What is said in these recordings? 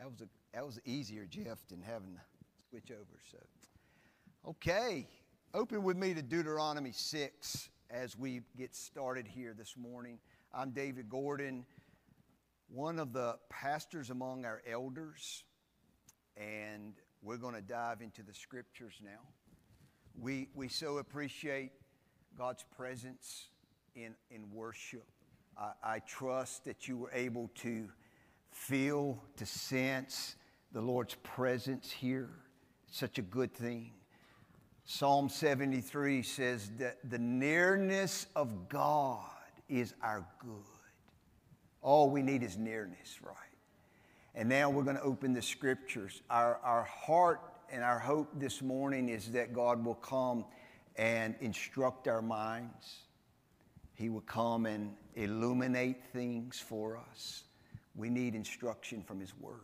That was a that was easier, Jeff, than having to switch over. So, okay, open with me to Deuteronomy six as we get started here this morning. I'm David Gordon, one of the pastors among our elders, and we're going to dive into the scriptures now. We we so appreciate God's presence in in worship. I, I trust that you were able to feel, to sense the Lord's presence here. It's such a good thing. Psalm 73 says that the nearness of God is our good. All we need is nearness, right? And now we're going to open the scriptures. Our, our heart and our hope this morning is that God will come and instruct our minds. He will come and illuminate things for us. We need instruction from His Word.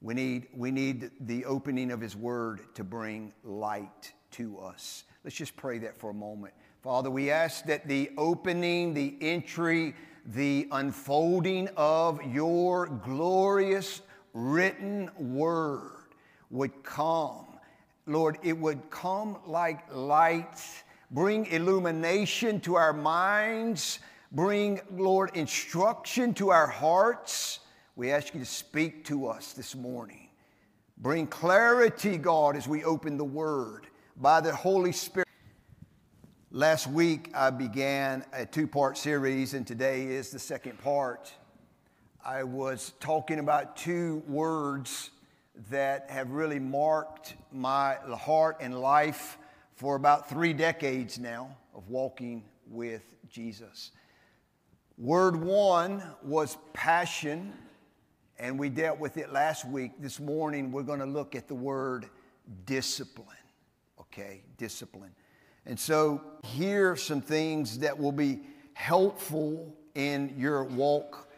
We need, we need the opening of His Word to bring light to us. Let's just pray that for a moment. Father, we ask that the opening, the entry, the unfolding of your glorious written Word would come. Lord, it would come like light, bring illumination to our minds, bring, Lord, instruction to our hearts we ask you to speak to us this morning. Bring clarity, God, as we open the Word by the Holy Spirit. Last week, I began a two part series, and today is the second part. I was talking about two words that have really marked my heart and life for about three decades now of walking with Jesus. Word one was passion and we dealt with it last week. This morning, we're going to look at the word discipline. Okay, discipline. And so, here are some things that will be helpful in your walk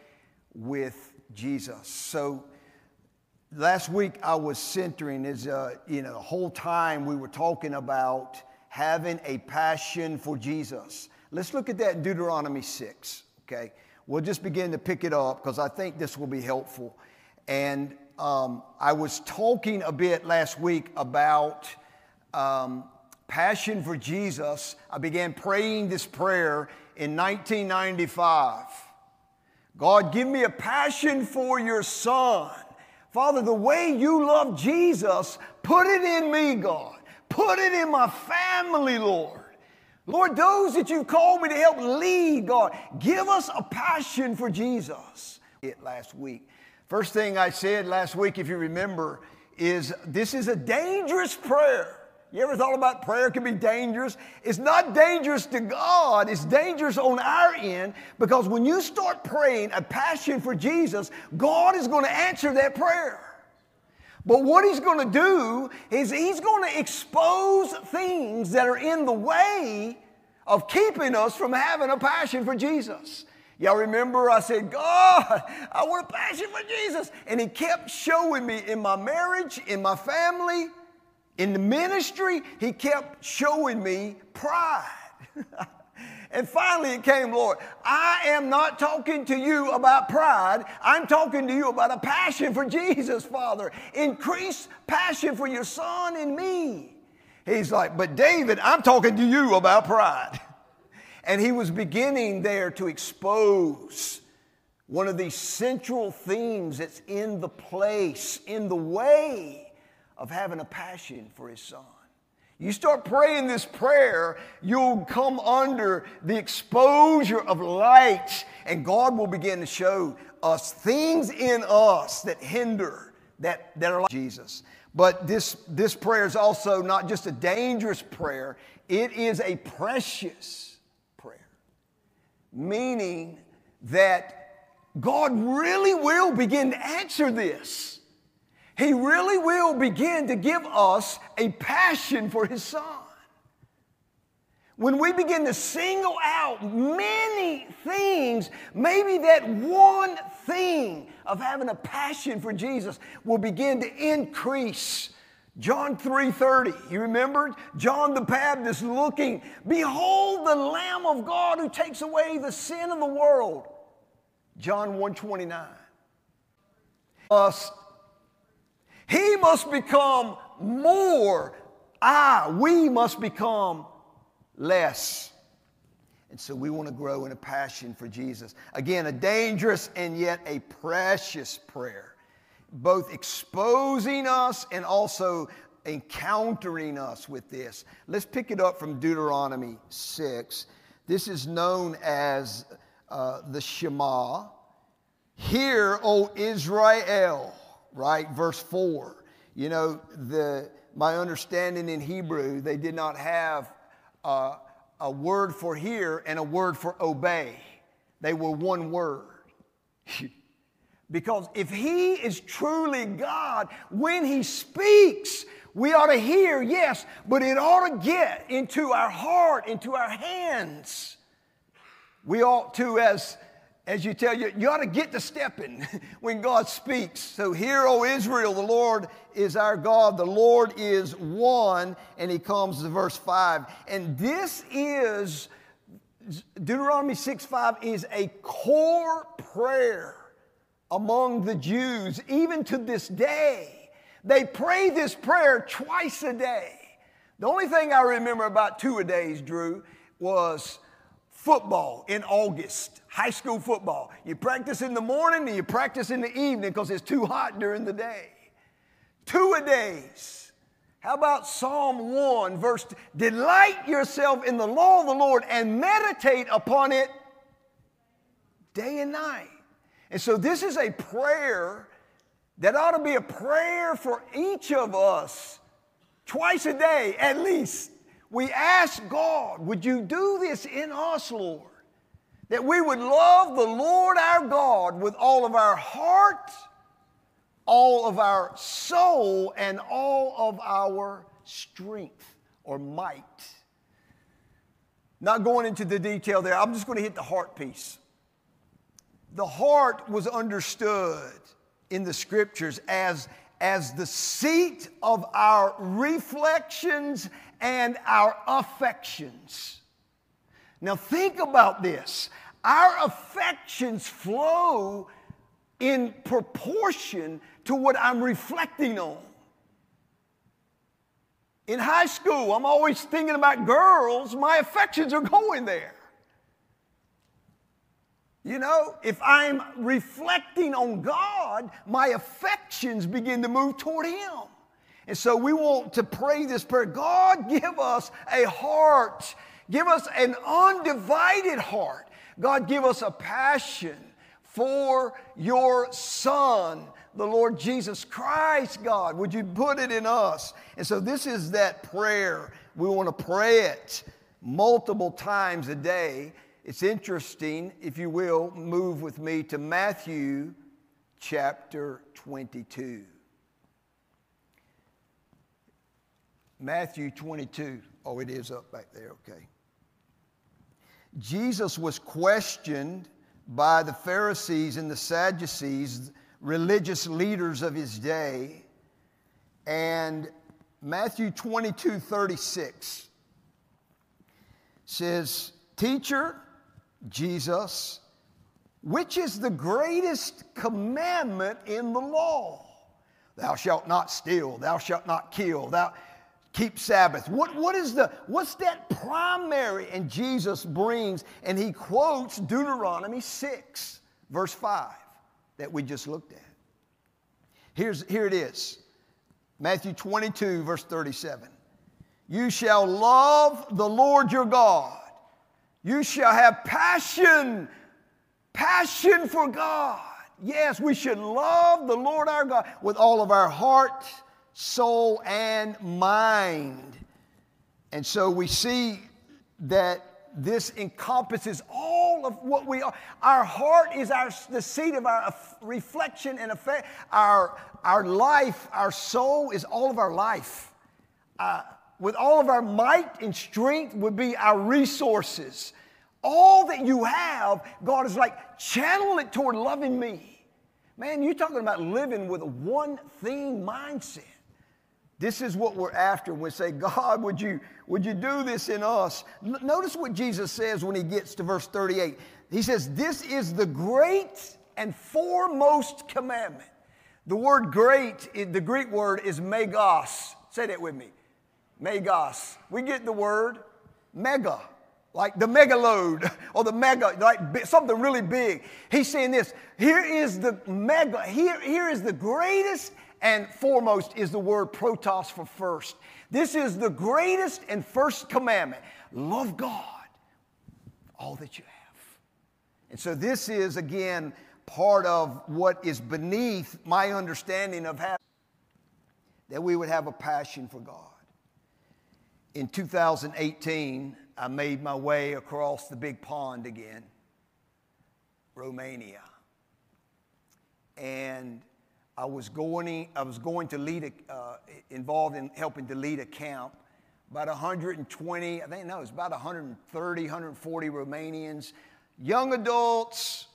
with Jesus. So, last week I was centering as a, you know, the whole time we were talking about having a passion for Jesus. Let's look at that in Deuteronomy 6, okay? We'll just begin to pick it up because I think this will be helpful. And um, I was talking a bit last week about um, passion for Jesus. I began praying this prayer in 1995. God, give me a passion for your son. Father, the way you love Jesus, put it in me, God. Put it in my family, Lord. Lord, those that you've called me to help lead, God, give us a passion for Jesus. It last week. First thing I said last week, if you remember, is this is a dangerous prayer. You ever thought about prayer can be dangerous? It's not dangerous to God, it's dangerous on our end because when you start praying a passion for Jesus, God is going to answer that prayer. But what he's going to do is he's going to expose things that are in the way of keeping us from having a passion for Jesus. Y'all remember I said, God, I want a passion for Jesus. And he kept showing me in my marriage, in my family, in the ministry, he kept showing me pride. And finally it came, Lord, I am not talking to you about pride. I'm talking to you about a passion for Jesus, Father. Increase passion for your son and me. He's like, but David, I'm talking to you about pride. And he was beginning there to expose one of these central themes that's in the place, in the way of having a passion for his son. You start praying this prayer, you'll come under the exposure of light, and God will begin to show us things in us that hinder, that, that are like Jesus. But this, this prayer is also not just a dangerous prayer, it is a precious prayer. Meaning that God really will begin to answer this. He really will begin to give us a passion for His Son. When we begin to single out many things, maybe that one thing of having a passion for Jesus will begin to increase. John 3:30. You remember John the Baptist looking, behold the lamb of God who takes away the sin of the world. John 129. must, he must become more. I, we must become less. And so we want to grow in a passion for Jesus. Again, a dangerous and yet a precious prayer, both exposing us and also encountering us with this. Let's pick it up from Deuteronomy 6. This is known as uh, the Shema. Hear, O Israel, right? Verse 4. You know, the, my understanding in Hebrew, they did not have uh, a word for hear and a word for obey. They were one word. because if He is truly God, when He speaks, we ought to hear, yes, but it ought to get into our heart, into our hands. We ought to, as, as you tell you, you ought to get to stepping when God speaks. So, hear, O Israel, the Lord is our God, the Lord is one. And he comes to verse 5. And this is, Deuteronomy 6 5 is a core prayer among the Jews, even to this day. They pray this prayer twice a day. The only thing I remember about two a days, Drew, was football in August, high school football. You practice in the morning and you practice in the evening because it's too hot during the day. Two a days. How about Psalm 1, verse Delight yourself in the law of the Lord and meditate upon it day and night. And so this is a prayer that ought to be a prayer for each of us twice a day at least. We ask God, would you do this in us, Lord? That we would love the Lord our God with all of our heart, all of our soul, and all of our strength or might. Not going into the detail there, I'm just going to hit the heart piece. The heart was understood in the scriptures as, as the seat of our reflections and our affections. Now, think about this. Our affections flow in proportion to what I'm reflecting on. In high school, I'm always thinking about girls, my affections are going there. You know, if I'm reflecting on God, my affections begin to move toward Him. And so we want to pray this prayer God, give us a heart, give us an undivided heart. God, give us a passion for your Son, the Lord Jesus Christ, God. Would you put it in us? And so this is that prayer. We want to pray it multiple times a day it's interesting, if you will, move with me to Matthew chapter 22. Matthew 22. Oh, it is up back there, okay. Jesus was questioned by the Pharisees and the Sadducees, religious leaders of his day. And Matthew 22 36 says, Teacher, Jesus, which is the greatest commandment in the law? Thou shalt not steal, thou shalt not kill, thou keep Sabbath. What, what is the, what's that primary? And Jesus brings, and he quotes Deuteronomy 6, verse 5, that we just looked at. Here's, here it is Matthew 22, verse 37. You shall love the Lord your God you shall have passion, passion for God. Yes, we should love the Lord our God with all of our heart, soul, and mind. And so we see that this encompasses all of what we are. Our heart is our, the seat of our reflection and effect. Our, our life, our soul is all of our life. Uh, with all of our might and strength would be our resources. All that you have, God is like, channel it toward loving me. Man, you're talking about living with a one thing mindset. This is what we're after we say, God, would you, would you do this in us? Notice what Jesus says when he gets to verse 38. He says, This is the great and foremost commandment. The word great, the Greek word is megos. Say that with me. Megos. We get the word mega, like the mega load or the mega, like something really big. He's saying this here is the mega, here, here is the greatest and foremost is the word protos for first. This is the greatest and first commandment love God, all that you have. And so, this is again part of what is beneath my understanding of how that we would have a passion for God. In 2018, I made my way across the big pond again, Romania. And I was going, I was going to lead, a, uh, involved in helping to lead a camp. About 120, I think, no, it was about 130, 140 Romanians, young adults,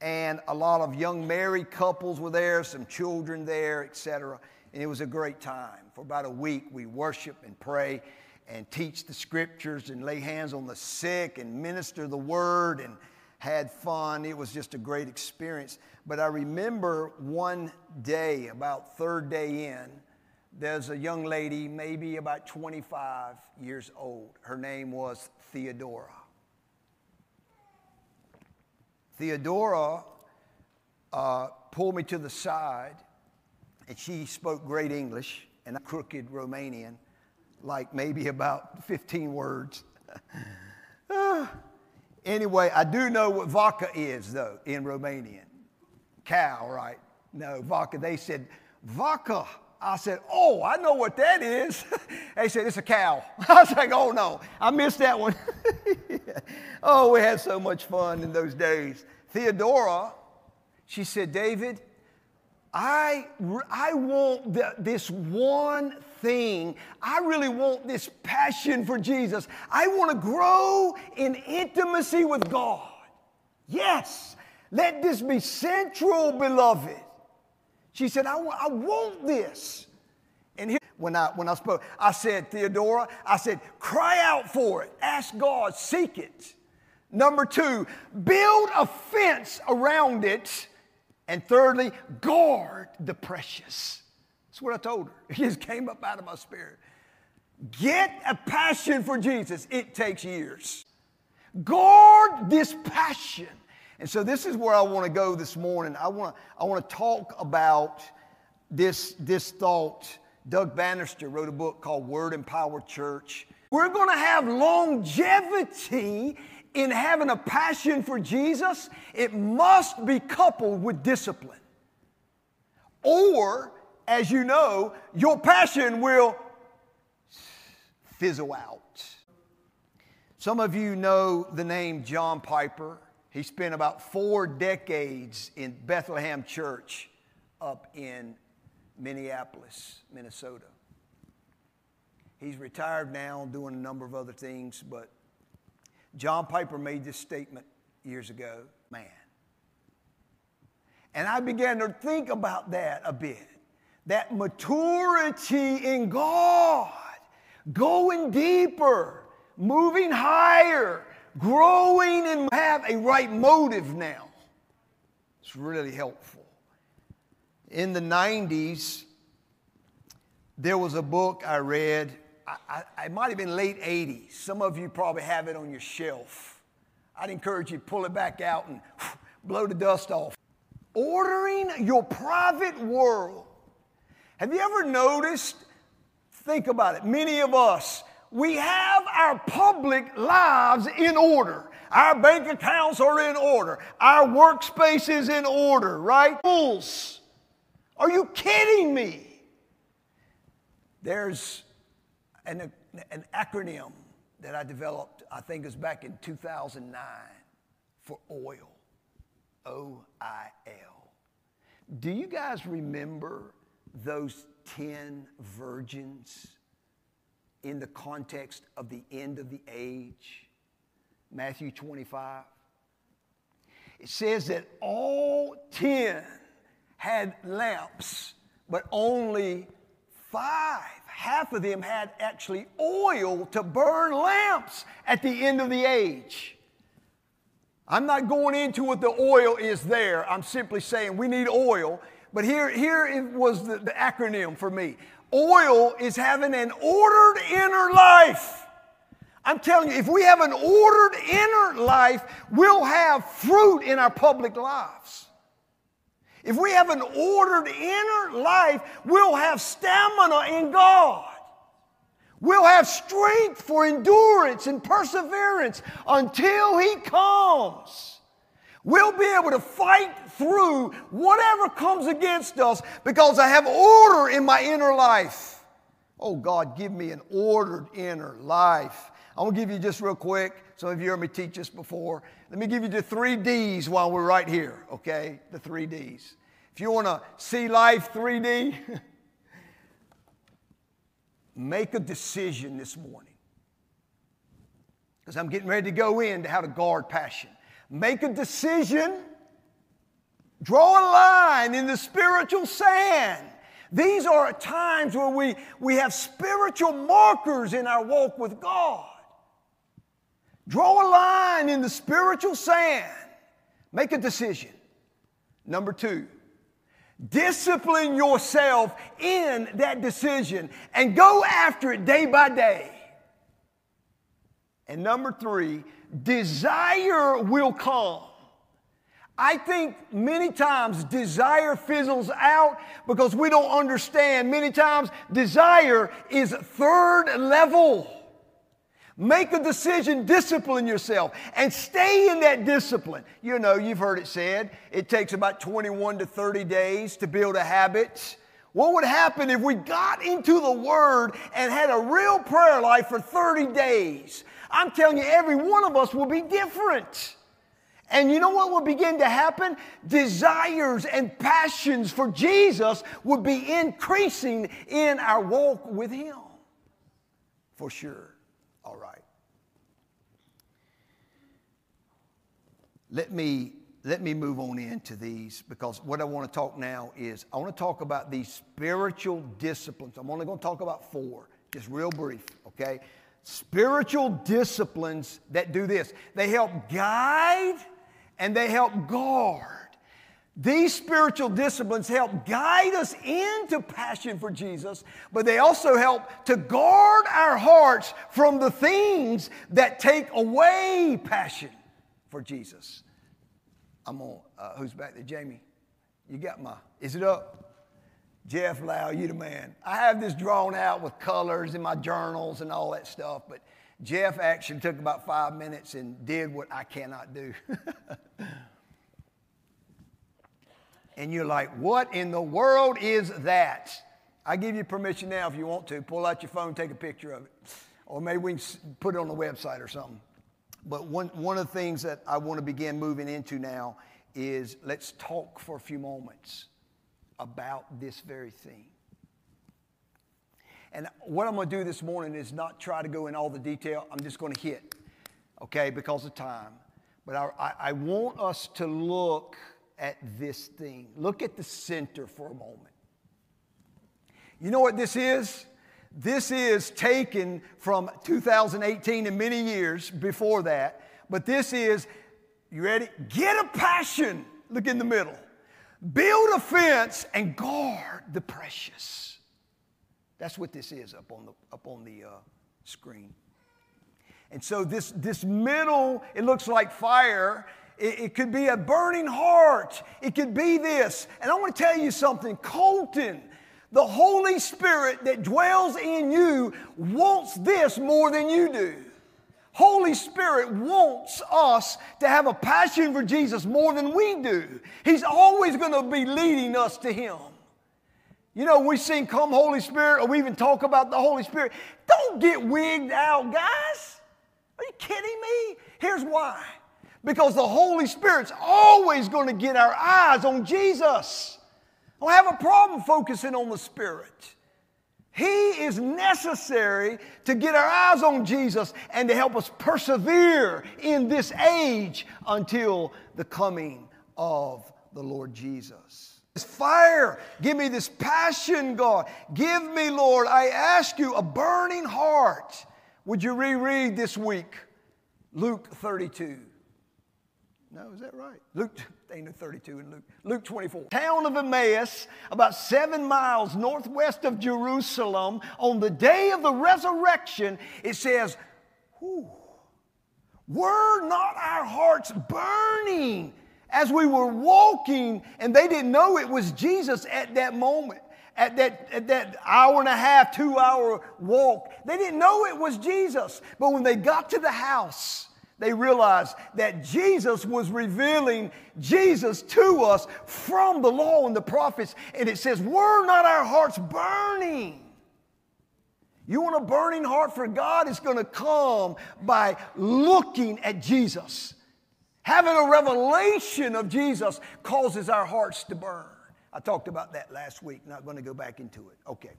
and a lot of young married couples were there, some children there, etc. And it was a great time. For about a week, we worship and pray and teach the scriptures and lay hands on the sick and minister the word and had fun. It was just a great experience. But I remember one day, about third day in, there's a young lady, maybe about 25 years old. Her name was Theodora. Theodora uh, pulled me to the side, and she spoke great English and a crooked Romanian, like maybe about 15 words. anyway, I do know what vodka is, though, in Romanian. Cow, right? No, vodka. They said, vodka. I said, Oh, I know what that is. they said, It's a cow. I was like, Oh, no, I missed that one. oh, we had so much fun in those days. Theodora, she said, David, I, I want the, this one thing. I really want this passion for Jesus. I want to grow in intimacy with God. Yes, let this be central, beloved. She said, I, w- I want this. And here, when I, when I spoke, I said, Theodora, I said, cry out for it. Ask God, seek it. Number two, build a fence around it. And thirdly, guard the precious. That's what I told her. It just came up out of my spirit. Get a passion for Jesus. It takes years. Guard this passion. And so this is where I want to go this morning. I want to, I want to talk about this, this thought. Doug Banister wrote a book called Word and Power Church. We're going to have longevity in having a passion for Jesus. It must be coupled with discipline. Or, as you know, your passion will fizzle out. Some of you know the name John Piper. He spent about four decades in Bethlehem Church up in Minneapolis, Minnesota. He's retired now, doing a number of other things, but John Piper made this statement years ago man. And I began to think about that a bit. That maturity in God, going deeper, moving higher, growing and have a right motive now. It's really helpful. In the 90s, there was a book I read. I, I, it might have been late 80s. Some of you probably have it on your shelf. I'd encourage you to pull it back out and blow the dust off. Ordering your private world. Have you ever noticed? Think about it. Many of us, we have our public lives in order. Our bank accounts are in order. Our workspace is in order, right? Fools. Are you kidding me? There's an, an acronym that I developed, I think it was back in 2009, for oil. O I L. Do you guys remember those 10 virgins? in the context of the end of the age. Matthew 25. It says that all 10 had lamps, but only five, half of them had actually oil to burn lamps at the end of the age. I'm not going into what the oil is there. I'm simply saying we need oil But here, here it was the, the acronym for me. Oil is having an ordered inner life. I'm telling you, if we have an ordered inner life, we'll have fruit in our public lives. If we have an ordered inner life, we'll have stamina in God. We'll have strength for endurance and perseverance until He comes. We'll be able to fight through whatever comes against us because I have order in my inner life. Oh God, give me an ordered inner life. I'm gonna give you just real quick. Some of you heard me teach this before. Let me give you the three D's while we're right here, okay? The three D's. If you wanna see life 3D, make a decision this morning. Because I'm getting ready to go into how to guard passion. Make a decision, draw a line in the spiritual sand. These are times where we, we have spiritual markers in our walk with God. Draw a line in the spiritual sand. Make a decision. Number two, discipline yourself in that decision and go after it day by day. And number three, desire will come. I think many times desire fizzles out because we don't understand. Many times desire is third level. Make a decision, discipline yourself, and stay in that discipline. You know, you've heard it said, it takes about 21 to 30 days to build a habit. What would happen if we got into the Word and had a real prayer life for 30 days? I'm telling you, every one of us will be different. And you know what will begin to happen? Desires and passions for Jesus would be increasing in our walk with Him. For sure. All right. Let me let me move on into these because what I want to talk now is I want to talk about these spiritual disciplines. I'm only going to talk about four, just real brief, okay? Spiritual disciplines that do this. They help guide and they help guard. These spiritual disciplines help guide us into passion for Jesus, but they also help to guard our hearts from the things that take away passion for Jesus. I'm on, uh, who's back there? Jamie, you got my, is it up? Jeff Lau, you the man. I have this drawn out with colors in my journals and all that stuff, but Jeff actually took about five minutes and did what I cannot do. and you're like, what in the world is that? I give you permission now if you want to. Pull out your phone, take a picture of it. Or maybe we can put it on the website or something. But one, one of the things that I want to begin moving into now is let's talk for a few moments about this very thing. And what I'm going to do this morning is not try to go in all the detail. I'm just going to hit, okay, because of time. But I, I, I want us to look at this thing. Look at the center for a moment. You know what this is? This is taken from 2018 and many years before that. But this is, you ready? Get a passion. Look in the middle. Build a fence and guard the precious. That's what this is up on the, up on the uh, screen. And so this, this middle, it looks like fire. It, it could be a burning heart. It could be this. And I want to tell you something. Colton, the Holy Spirit that dwells in you, wants this more than you do. Holy Spirit wants us to have a passion for Jesus more than we do. He's always going to be leading us to Him. You know, we sing Come Holy Spirit, or we even talk about the Holy Spirit. Don't get wigged out, guys. Are you kidding me? Here's why. Because the Holy Spirit's always going to get our eyes on Jesus. I don't have a problem focusing on the Spirit. He is necessary to get our eyes on Jesus and to help us persevere in this age until the coming of the Lord Jesus. This fire, give me this passion, God. Give me, Lord, I ask you, a burning heart. Would you reread this week Luke 32? No, is that right? Luke, ain't no 32 in Luke. Luke 24. Town of Emmaus, about seven miles northwest of Jerusalem, on the day of the resurrection, it says, Whew, were not our hearts burning as we were walking? And they didn't know it was Jesus at that moment at that, at that hour and a half, two hour walk. They didn't know it was Jesus. But when they got to the house, they realized that Jesus was revealing Jesus to us from the law and the prophets. And it says, Were not our hearts burning? You want a burning heart for God? It's going to come by looking at Jesus. Having a revelation of Jesus causes our hearts to burn. I talked about that last week, not going to go back into it. Okay.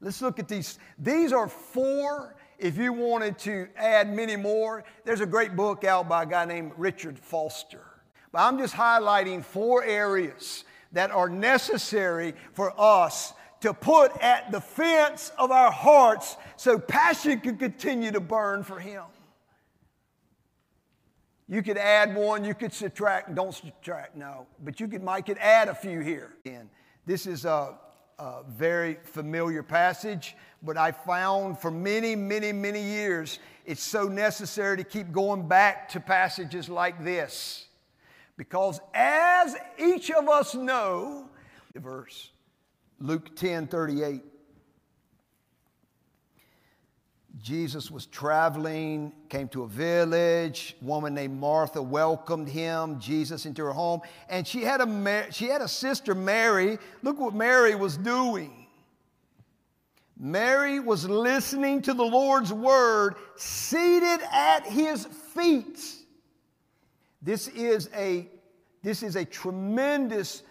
Let's look at these. These are four. If you wanted to add many more, there's a great book out by a guy named Richard Foster. But I'm just highlighting four areas that are necessary for us to put at the fence of our hearts so passion can continue to burn for Him. You could add one, you could subtract, don't subtract, no. But you could, might could add a few here. And this is a, a very familiar passage, but I found for many, many, many years it's so necessary to keep going back to passages like this. Because as each of us know, the verse, Luke 10 38. Jesus was traveling, came to a village. Woman named Martha welcomed him, Jesus, into her home. And she had a, she had a sister, Mary. Look what Mary was doing. Mary was listening to the Lord's word, seated at his feet. This is a, this is a tremendous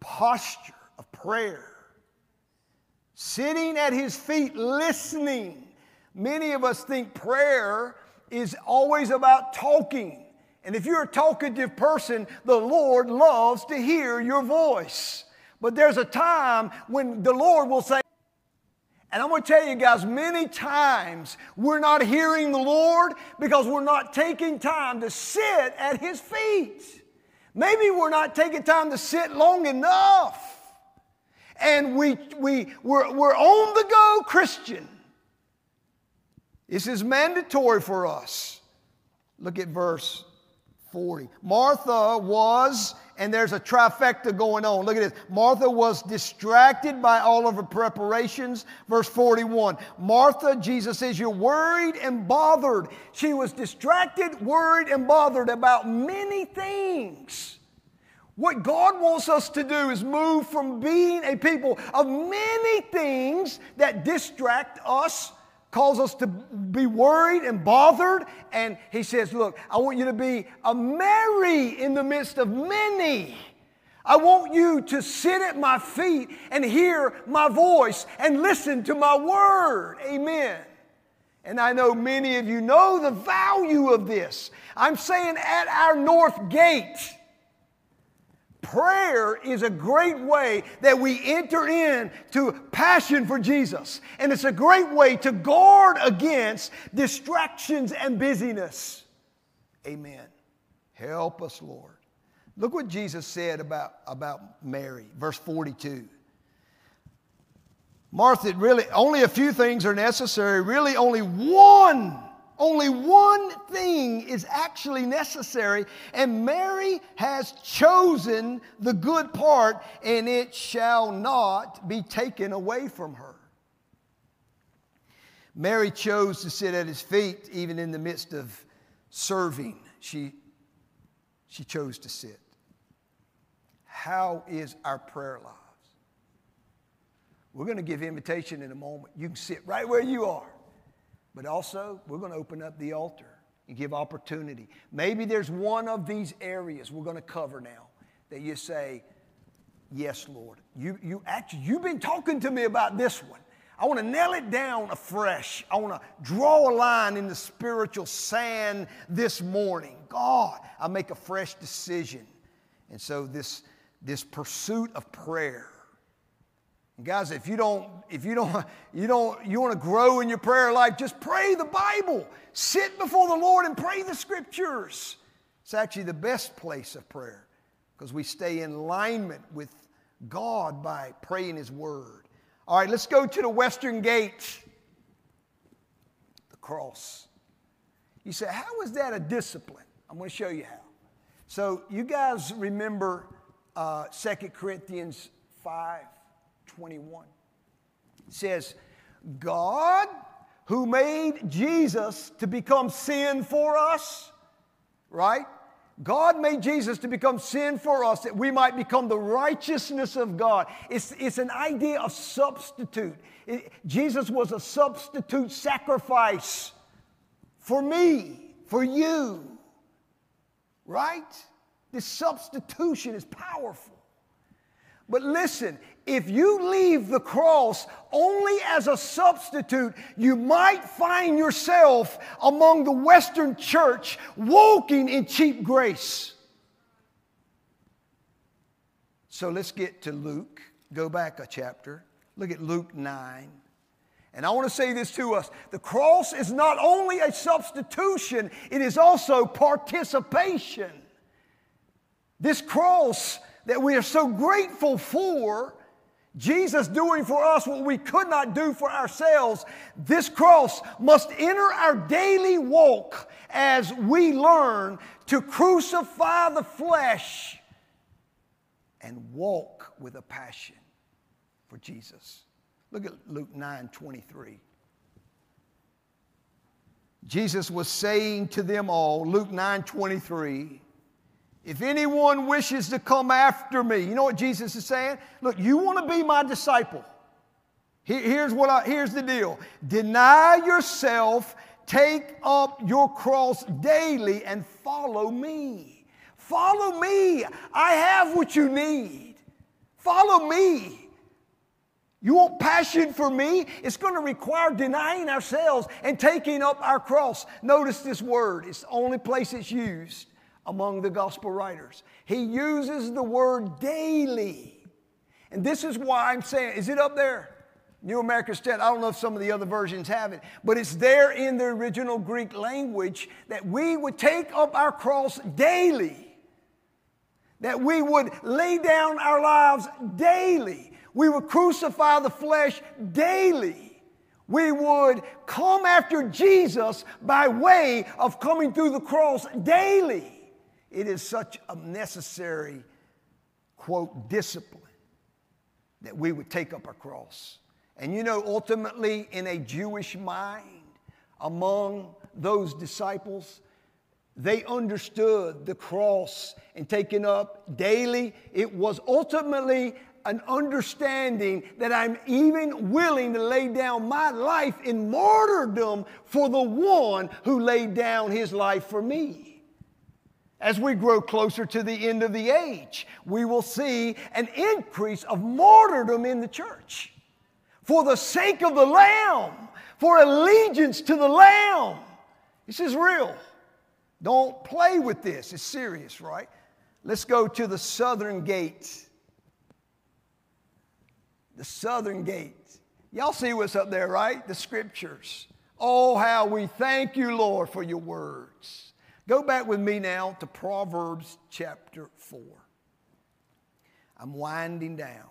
posture of prayer. Sitting at his feet, listening Many of us think prayer is always about talking. And if you're a talkative person, the Lord loves to hear your voice. But there's a time when the Lord will say, and I'm going to tell you guys, many times we're not hearing the Lord because we're not taking time to sit at His feet. Maybe we're not taking time to sit long enough. And we, we, we're, we're on the go Christian. This is mandatory for us. Look at verse 40. Martha was, and there's a trifecta going on. Look at this. Martha was distracted by all of her preparations. Verse 41. Martha, Jesus says, You're worried and bothered. She was distracted, worried, and bothered about many things. What God wants us to do is move from being a people of many things that distract us calls us to be worried and bothered. And he says, Look, I want you to be a Mary in the midst of many. I want you to sit at my feet and hear my voice and listen to my word. Amen. And I know many of you know the value of this. I'm saying at our north gate, Prayer is a great way that we enter into passion for Jesus. And it's a great way to guard against distractions and busyness. Amen. Help us, Lord. Look what Jesus said about, about Mary, verse 42. Martha, really, only a few things are necessary. Really, only one only one thing is actually necessary, and Mary has chosen the good part, and it shall not be taken away from her. Mary chose to sit at his feet even in the midst of serving. She, she chose to sit. How is our prayer lives? We're going to give invitation in a moment. You can sit right where you are. But also, we're going to open up the altar and give opportunity. Maybe there's one of these areas we're going to cover now that you say, Yes, Lord. You, you actually, you've been talking to me about this one. I want to nail it down afresh. I want to draw a line in the spiritual sand this morning. God, I make a fresh decision. And so this, this pursuit of prayer Guys, if you don't, if you don't, you don't, you want to grow in your prayer life, just pray the Bible. Sit before the Lord and pray the scriptures. It's actually the best place of prayer because we stay in alignment with God by praying His Word. All right, let's go to the Western Gate, the cross. You say, how is that a discipline? I'm going to show you how. So, you guys remember uh, 2 Corinthians 5 21. It says, God who made Jesus to become sin for us, right? God made Jesus to become sin for us that we might become the righteousness of God. It's, it's an idea of substitute. It, Jesus was a substitute sacrifice for me, for you, right? This substitution is powerful. But listen, if you leave the cross only as a substitute, you might find yourself among the Western church walking in cheap grace. So let's get to Luke. Go back a chapter. Look at Luke 9. And I want to say this to us the cross is not only a substitution, it is also participation. This cross that we are so grateful for, Jesus doing for us what we could not do for ourselves, this cross must enter our daily walk as we learn to crucify the flesh and walk with a passion for Jesus. Look at Luke 9 23. Jesus was saying to them all, Luke 9 23, if anyone wishes to come after me, you know what Jesus is saying? Look, you want to be my disciple. here's, what I, here's the deal deny yourself, take up your cross daily, and follow me. Follow me. I have what you need. Follow me. You want passion for me? It's going to require denying ourselves and taking up our cross. Notice this word, it's the only place it's used among the gospel writers. He uses the word daily. And this is why I'm saying, is it up there? New American Standard. I don't know if some of the other versions have it, but it's there in the original Greek language that we would take up our cross daily, that we would lay down our lives daily, we would crucify the flesh daily. We would come after Jesus by way of coming through the cross daily. It is such a necessary, quote, discipline that we would take up our cross. And you know, ultimately, in a Jewish mind, among those disciples, they understood the cross and taken up daily. It was ultimately an understanding that I'm even willing to lay down my life in martyrdom for the one who laid down his life for me. As we grow closer to the end of the age, we will see an increase of martyrdom in the church for the sake of the Lamb, for allegiance to the Lamb. This is real. Don't play with this. It's serious, right? Let's go to the southern gate. The southern gate. Y'all see what's up there, right? The scriptures. Oh, how we thank you, Lord, for your words. Go back with me now to Proverbs chapter 4. I'm winding down.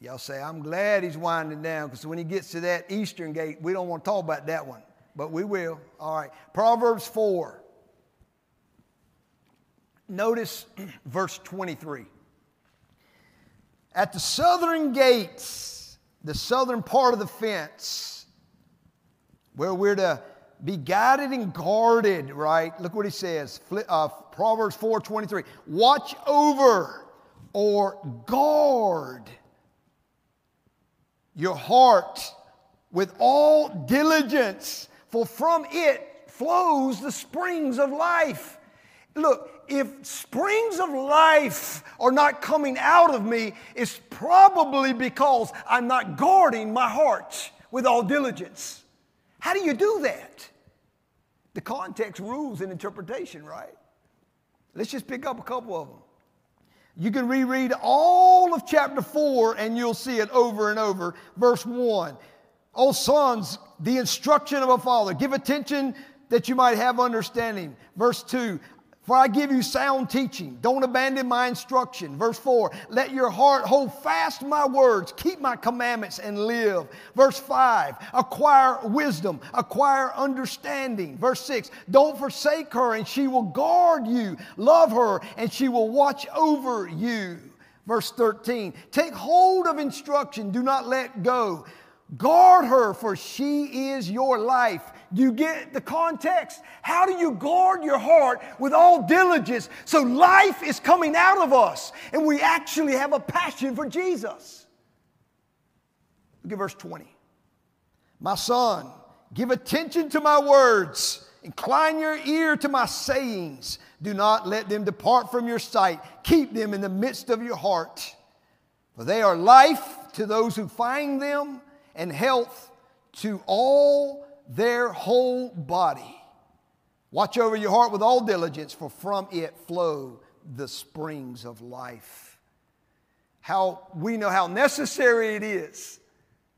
Y'all say, I'm glad he's winding down because when he gets to that eastern gate, we don't want to talk about that one, but we will. All right. Proverbs 4. Notice verse 23. At the southern gates, the southern part of the fence, where we're to be guided and guarded, right? Look what he says. Uh, Proverbs 4 23. Watch over or guard your heart with all diligence, for from it flows the springs of life. Look, if springs of life are not coming out of me, it's probably because I'm not guarding my heart with all diligence. How do you do that? The context rules in interpretation, right? Let's just pick up a couple of them. You can reread all of chapter 4 and you'll see it over and over. Verse 1 O sons, the instruction of a father, give attention that you might have understanding. Verse 2 For I give you sound teaching. Don't abandon my instruction. Verse 4 Let your heart hold fast my words, keep my commandments, and live. Verse 5 Acquire wisdom, acquire understanding. Verse 6 Don't forsake her, and she will guard you. Love her, and she will watch over you. Verse 13 Take hold of instruction, do not let go. Guard her, for she is your life. Do you get the context? How do you guard your heart with all diligence so life is coming out of us and we actually have a passion for Jesus? Look at verse 20. My son, give attention to my words, incline your ear to my sayings. Do not let them depart from your sight. Keep them in the midst of your heart, for they are life to those who find them and health to all their whole body. Watch over your heart with all diligence, for from it flow the springs of life. How we know how necessary it is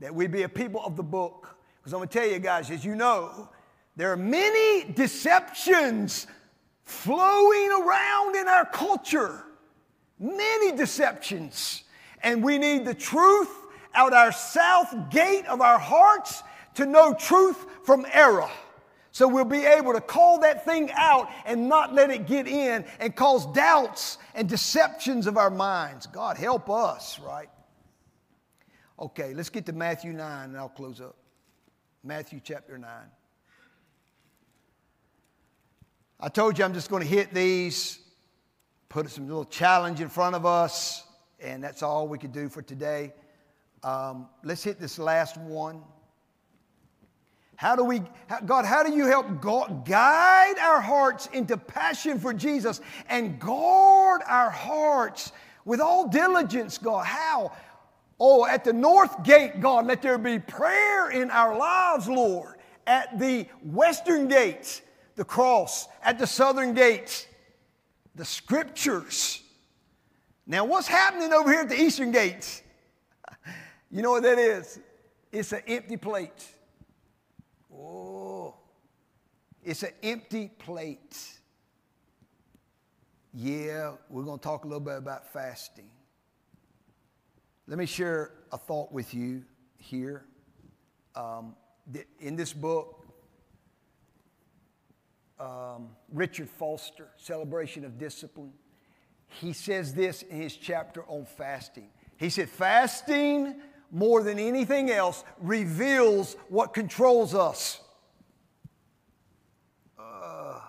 that we be a people of the book. Because I'm going to tell you guys, as you know, there are many deceptions flowing around in our culture. Many deceptions. And we need the truth out our south gate of our hearts to know truth from error. So we'll be able to call that thing out and not let it get in and cause doubts and deceptions of our minds. God help us, right? Okay, let's get to Matthew 9 and I'll close up. Matthew chapter 9. I told you I'm just going to hit these, put some little challenge in front of us, and that's all we could do for today. Um, let's hit this last one. How do we, God, how do you help guide our hearts into passion for Jesus and guard our hearts with all diligence, God? How? Oh, at the north gate, God, let there be prayer in our lives, Lord. At the western gates, the cross. At the southern gates, the scriptures. Now, what's happening over here at the eastern gates? You know what that is? It's an empty plate. Oh, it's an empty plate. Yeah, we're going to talk a little bit about fasting. Let me share a thought with you here. Um, in this book, um, Richard Foster, Celebration of Discipline, he says this in his chapter on fasting. He said, Fasting more than anything else, reveals what controls us. Uh,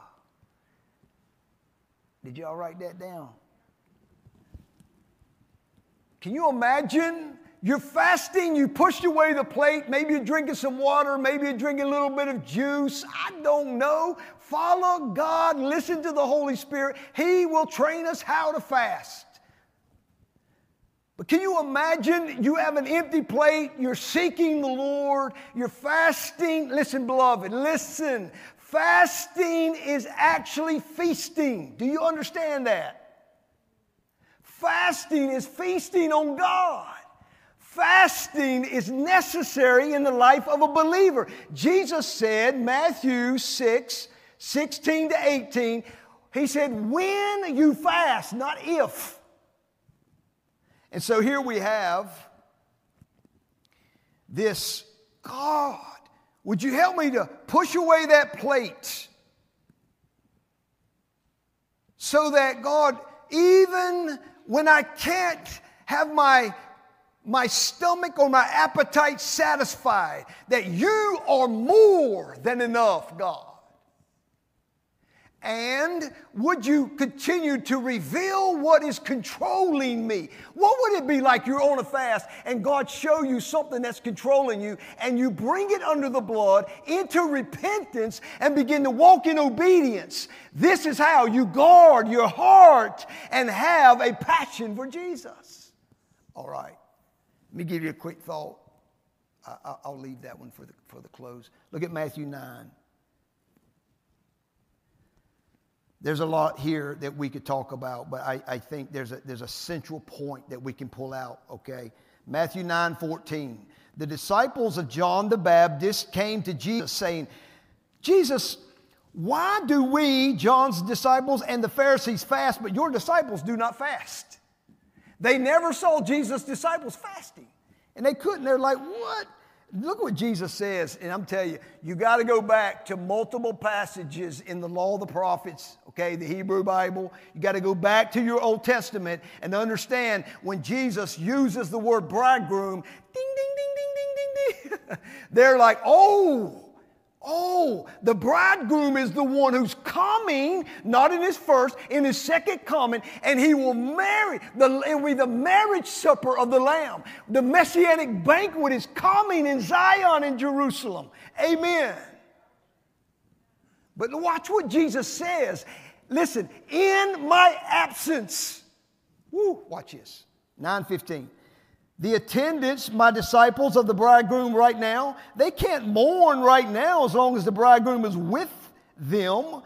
did y'all write that down? Can you imagine? You're fasting, you pushed away the plate, maybe you're drinking some water, maybe you're drinking a little bit of juice. I don't know. Follow God, listen to the Holy Spirit. He will train us how to fast. But can you imagine you have an empty plate, you're seeking the Lord, you're fasting? Listen, beloved, listen. Fasting is actually feasting. Do you understand that? Fasting is feasting on God. Fasting is necessary in the life of a believer. Jesus said, Matthew 6, 16 to 18, He said, when you fast, not if. And so here we have this God, would you help me to push away that plate so that God, even when I can't have my my stomach or my appetite satisfied, that you are more than enough, God. And would you continue to reveal what is controlling me? What would it be like you're on a fast and God show you something that's controlling you and you bring it under the blood into repentance and begin to walk in obedience? This is how you guard your heart and have a passion for Jesus. All right. Let me give you a quick thought. I, will leave that one for the, for the close. Look at Matthew 9. There's a lot here that we could talk about, but I, I think there's a, there's a central point that we can pull out, okay? Matthew 9 14. The disciples of John the Baptist came to Jesus saying, Jesus, Why do we, John's disciples and the Pharisees, fast, but your disciples do not fast? They never saw Jesus' disciples fasting. And they couldn't. They're like, what? Look what Jesus says. And I'm telling you, you got to go back to multiple passages in the law of the prophets, okay, the Hebrew Bible. You got to go back to your Old Testament and understand when Jesus uses the word bridegroom, ding, ding, ding, ding, ding, ding, ding. They're like, oh, Oh, the bridegroom is the one who's coming, not in his first, in his second coming, and he will marry. The, it will be the marriage supper of the Lamb. The messianic banquet is coming in Zion in Jerusalem. Amen. But watch what Jesus says. Listen, in my absence. Woo, watch this. 915. The attendants, my disciples of the bridegroom right now, they can't mourn right now as long as the bridegroom is with them.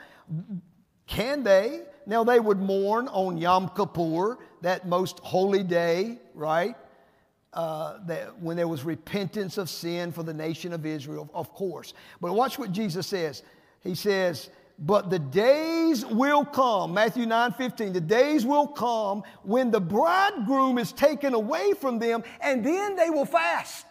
Can they? Now they would mourn on Yom Kippur, that most holy day, right? Uh, that when there was repentance of sin for the nation of Israel, of course. But watch what Jesus says. He says, but the days will come, Matthew 9 15, the days will come when the bridegroom is taken away from them, and then they will fast.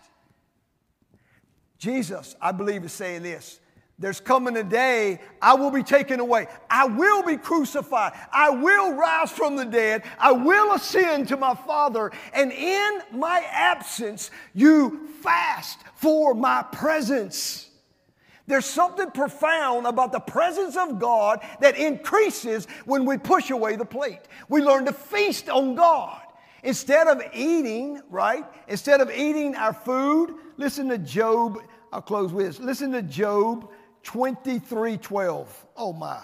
Jesus, I believe, is saying this. There's coming a day I will be taken away. I will be crucified. I will rise from the dead. I will ascend to my Father. And in my absence, you fast for my presence. There's something profound about the presence of God that increases when we push away the plate. We learn to feast on God. Instead of eating, right? Instead of eating our food, listen to Job. I'll close with this. Listen to Job 23 12. Oh my.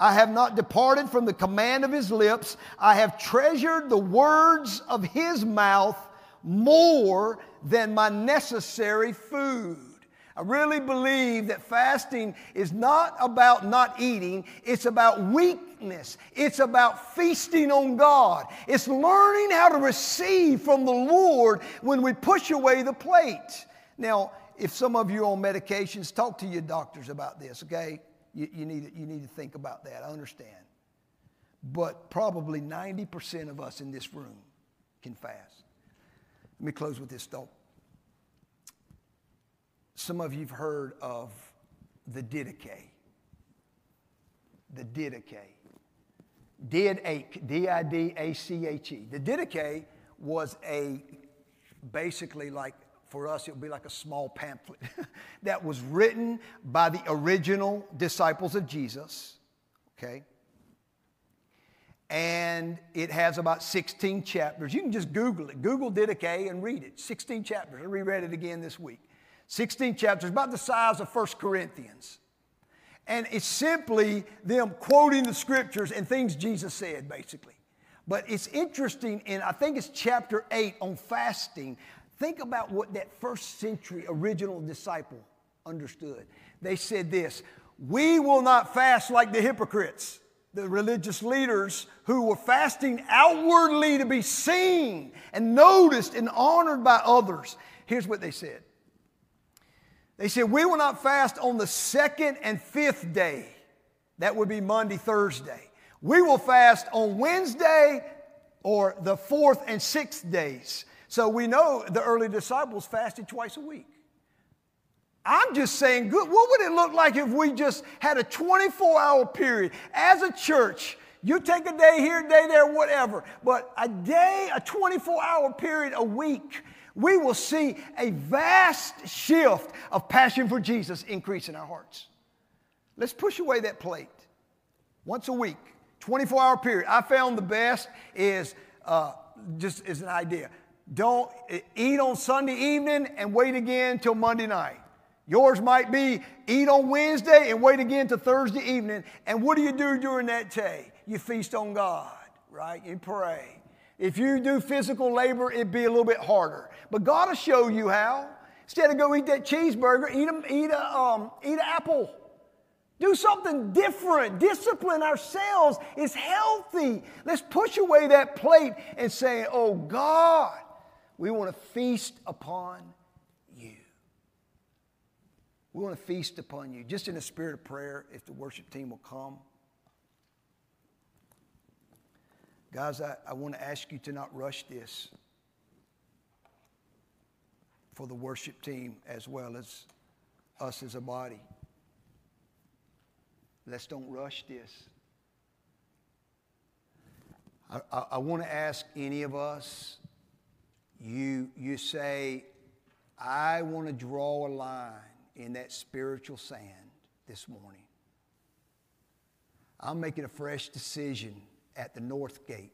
I have not departed from the command of his lips. I have treasured the words of his mouth more than my necessary food. I really believe that fasting is not about not eating, it's about weakness. It's about feasting on God. It's learning how to receive from the Lord when we push away the plate. Now, if some of you are on medications, talk to your doctors about this, okay? You, you, need, you need to think about that. I understand. But probably 90% of us in this room can fast. Let me close with this thought. Some of you have heard of the Didache. The Didache. Didache, D-I-D-A-C-H-E. The Didache was a, basically like, for us, it would be like a small pamphlet that was written by the original disciples of Jesus, okay? And it has about 16 chapters. You can just Google it. Google Didache and read it. 16 chapters. I reread it again this week. 16 chapters, about the size of 1 Corinthians. And it's simply them quoting the scriptures and things Jesus said, basically. But it's interesting, and I think it's chapter 8 on fasting. Think about what that first century original disciple understood. They said this We will not fast like the hypocrites, the religious leaders who were fasting outwardly to be seen and noticed and honored by others. Here's what they said they said, We will not fast on the second and fifth day. That would be Monday, Thursday. We will fast on Wednesday or the fourth and sixth days. So we know the early disciples fasted twice a week. I'm just saying, good. What would it look like if we just had a 24 hour period as a church? You take a day here, day there, whatever, but a day, a 24 hour period a week we will see a vast shift of passion for Jesus increase in our hearts. Let's push away that plate once a week, 24 hour period. I found the best is uh, just as an idea. Don't eat on Sunday evening and wait again till Monday night. Yours might be eat on Wednesday and wait again till Thursday evening. And what do you do during that day? You feast on God, right? You pray. If you do physical labor, it'd be a little bit harder. But God will show you how. Instead of go eat that cheeseburger, eat a, eat a, um, eat an apple. Do something different. Discipline ourselves is healthy. Let's push away that plate and say, Oh God, we want to feast upon you. We want to feast upon you. Just in a spirit of prayer, if the worship team will come. Guys, I, I want to ask you to not rush this for the worship team as well as us as a body. Let's don't rush this. I, I, I want to ask any of us, you, you say, I want to draw a line in that spiritual sand this morning. I'm making a fresh decision at the north gate.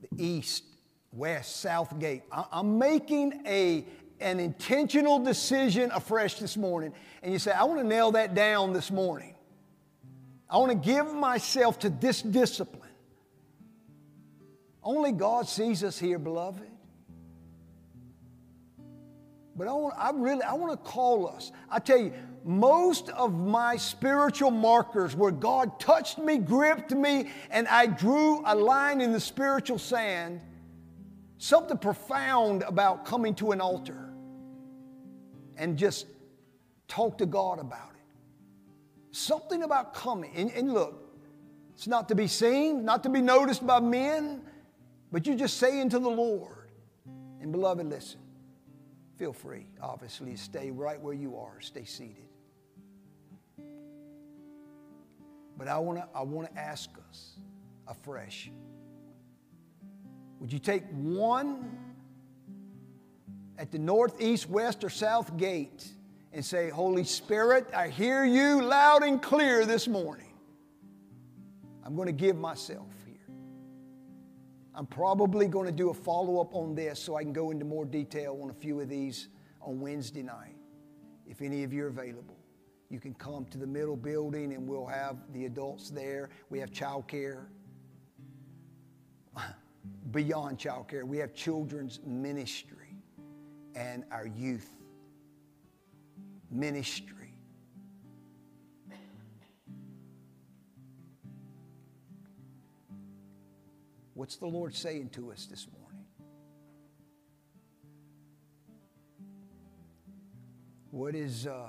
The east, west, south gate. I'm making a, an intentional decision afresh this morning. And you say, I want to nail that down this morning. I want to give myself to this discipline. Only God sees us here, beloved. But I, want, I really, I want to call us. I tell you, most of my spiritual markers where God touched me, gripped me, and I drew a line in the spiritual sand, something profound about coming to an altar and just talk to God about it. Something about coming. And, and look, it's not to be seen, not to be noticed by men, but you're just say into the Lord. And beloved, listen. Feel free, obviously, to stay right where you are, stay seated. But I want to I want to ask us afresh. Would you take one at the northeast, west, or south gate and say, Holy Spirit, I hear you loud and clear this morning. I'm going to give myself. Here. I'm probably going to do a follow up on this so I can go into more detail on a few of these on Wednesday night. If any of you are available, you can come to the middle building and we'll have the adults there. We have childcare. Beyond childcare, we have children's ministry and our youth ministry. What's the Lord saying to us this morning? What is, uh,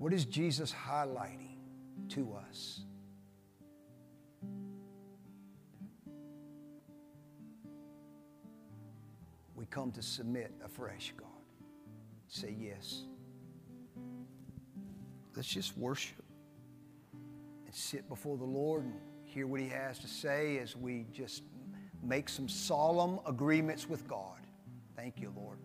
what is Jesus highlighting to us? We come to submit afresh, God. Say yes. Let's just worship and sit before the Lord. And, hear what he has to say as we just make some solemn agreements with God. Thank you, Lord.